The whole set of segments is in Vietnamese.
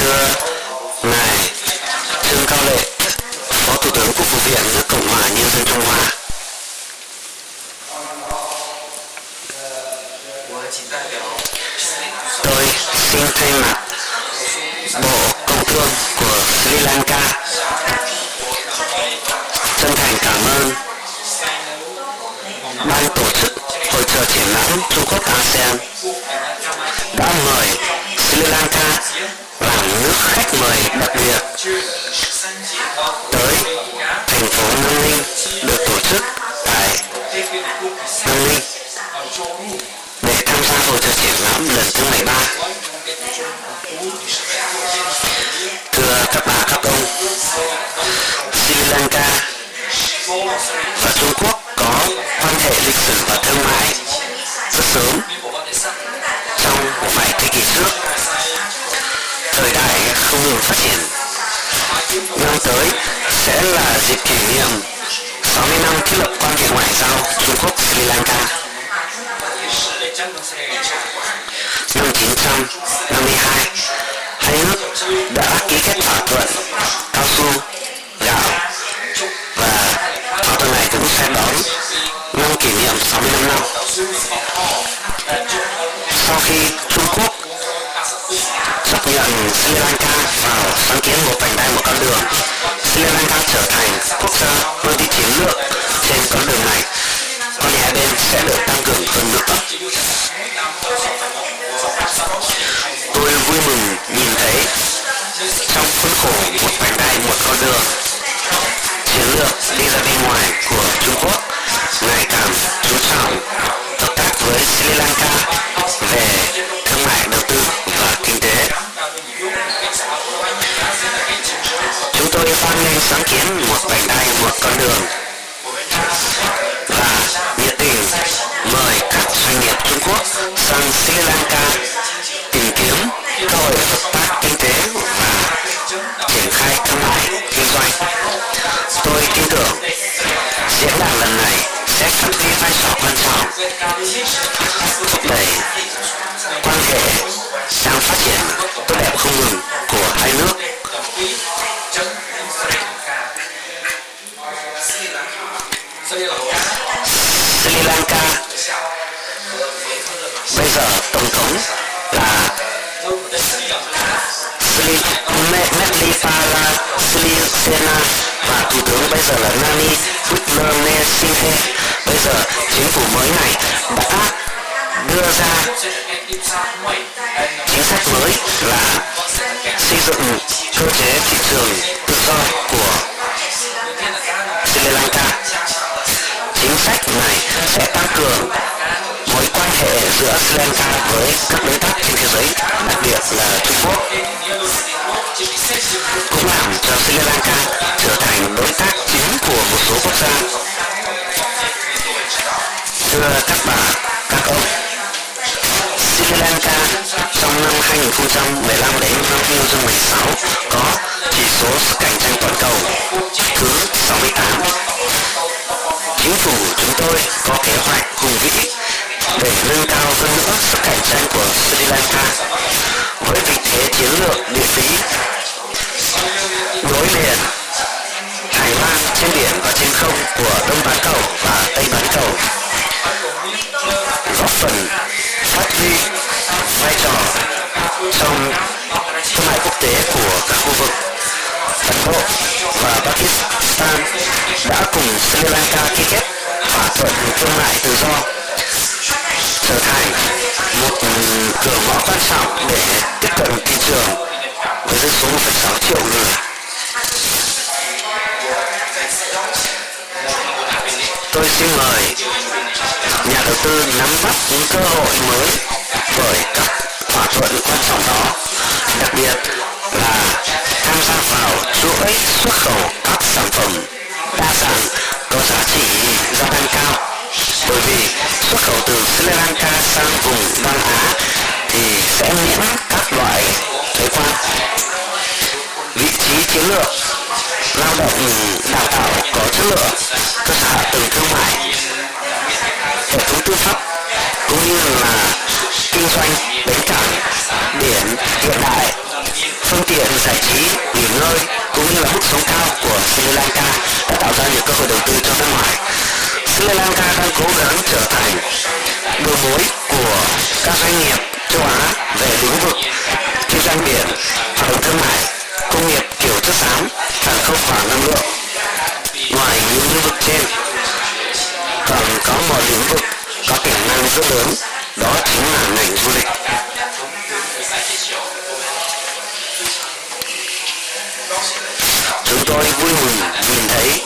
thưa ngài trương cao lệ, phó thủ tướng quốc vụ viện nước cộng hòa nhân dân trung hoa. Tôi xin thay mặt bộ công thương của sri lanka chân thành cảm ơn ban tổ chức hội trợ triển lãm trung quốc asean. Con đường phát triển. Năm tới sẽ là dịp kỷ niệm 60 năm thiết lập quan hệ ngoại giao Trung Quốc Sri Lanka. Năm 1952, hai nước đã ký kết thỏa thuận cao su, gạo và thỏa thuận này cũng sẽ đón năm kỷ niệm 65 năm. Sau khi Nhận Sri Lanka vào sáng kiến một vành đai một con đường, Sri Lanka trở thành quốc gia vươn đi chiến lược trên con đường này. Quan hệ hai bên sẽ được tăng cường hơn nữa. Tôi vui mừng nhìn thấy trong khuôn khổ một vành đai một con đường, chiến lược đi ra bên ngoài Quốc sang Sri Lanka giờ tổng thống là Sri Madhulika Sri Sena và thủ tướng bây giờ là Nani Wickremesinghe bây giờ chính phủ mới này đã đưa ra chính sách mới là xây dựng cơ chế thị trường tự do của Sri Lanka. Chính sách này sẽ tăng cường hệ giữa Sri Lanka với các đối tác trên thế giới, đặc biệt là Trung Quốc, cũng làm cho Sri Lanka trở thành đối tác chính của một số quốc gia. Thưa các bà, các ông, Sri Lanka trong năm 2015 đến năm 2016 có chỉ số cạnh tranh toàn cầu thứ 68 chính phủ chúng tôi có kế hoạch hùng vĩ để nâng cao hơn nữa sức cạnh tranh của Sri Lanka. Với vị thế chiến lược địa lý nối liền hải lan trên biển và trên không của Đông Bán Cầu và Tây Bán Cầu, góp phần phát huy vai trò trong thương mại quốc tế của các khu vực Ấn Độ và Pakistan đã cùng Sri Lanka ký kết thỏa thuận thương mại tự do. Cửa ngõ quan trọng để tiếp cận thị trường với dân số 1,6 triệu người. Tôi xin mời nhà đầu tư nắm bắt những cơ hội mới bởi các thỏa thuận quan trọng đó, đặc biệt là tham gia vào chuỗi xuất khẩu các sản phẩm đa dạng có giá trị gia tăng cao bởi vì xuất khẩu từ Sri Lanka sang vùng Đông Á thì sẽ miễn các loại thuế quan. Vị trí chiến lược, lao động đào tạo có chất lượng, cơ sở hạ tầng thương mại, hệ thống tư pháp, cũng như là kinh doanh, bến cảng, biển hiện đại, phương tiện giải trí, nghỉ ngơi, cũng như là mức sống cao của Sri Lanka đã tạo ra nhiều cơ hội đầu tư cho nước ngoài. Sri Lanka đang cố gắng trở thành đầu mối của các doanh nghiệp lĩnh vực kinh doanh biển, hoạt thương mại, công nghiệp kiểu chất xám, sản không và năng lượng. Ngoài những lĩnh vực trên, còn có một lĩnh vực có tiềm năng rất lớn, đó chính là ngành du lịch. Chúng tôi vui mừng nhìn thấy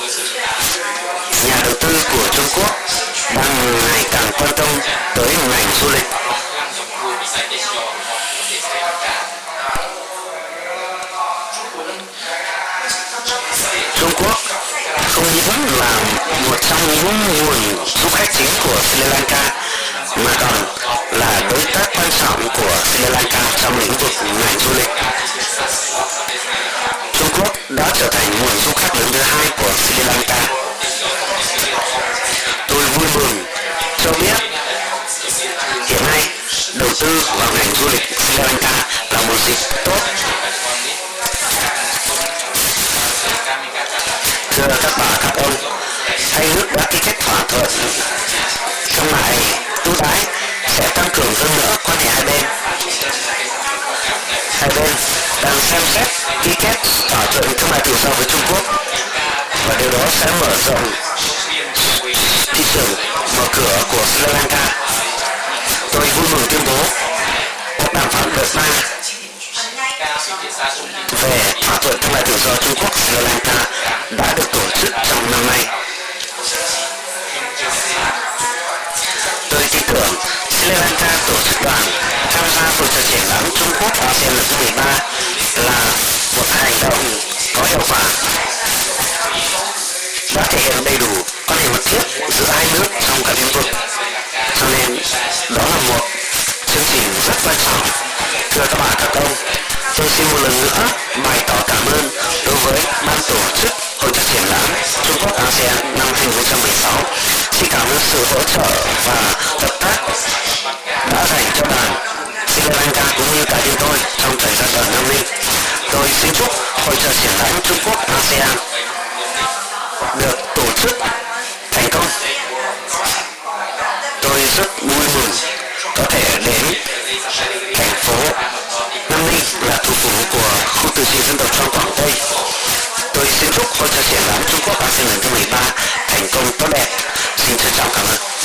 nhà đầu tư của Trung Quốc đang ngày càng quan tâm tới ngành du lịch. Trong những nguồn du khách chính của Sri Lanka, mà còn là đối tác quan trọng của Sri Lanka trong lĩnh vực ngành du lịch. Trung Quốc đã trở thành nguồn du khách lớn thứ hai của Sri Lanka. Tôi vui mừng cho biết hiện nay đầu tư vào ngành du lịch Sri Lanka là một dịp tốt. Thưa các bà các ông, hai nước đã ký kết thương mại ưu đãi sẽ tăng cường hơn nữa quan hệ hai bên. Hai bên đang xem xét ký kết thỏa thuận thương mại tự do với Trung Quốc và điều đó sẽ mở rộng thị trường mở cửa của Sri Lanka. Tôi vui mừng tuyên bố cuộc đàm phán đợt ba về thỏa thuận thương mại tự do Trung Quốc Sri Lanka đã được tổ chức trong năm nay. Tổ chức đoàn tham gia cuộc trò triển lãm Trung Quốc ASEAN lần thứ 13 là một hành động có hiệu quả. Đã thể hiện đầy đủ quan hệ mật thiết giữa hai nước trong cả lĩnh vực. Cho nên đó là một chương trình rất quan trọng thưa các bạn, các ông, tôi xin một lần nữa bày tỏ cảm ơn đối với ban tổ chức hội trợ triển lãm Trung Quốc ASEAN năm 2016 xin cảm ơn sự hỗ trợ và hợp tác đã dành cho đoàn thành phố Nam Ninh là thủ phủ của khu tự trị dân tộc trong Quảng Tây. Tôi xin chúc hội trợ triển lãm Trung Quốc ASEAN lần thứ 13 thành công tốt đẹp. Xin trân trọng cảm ơn.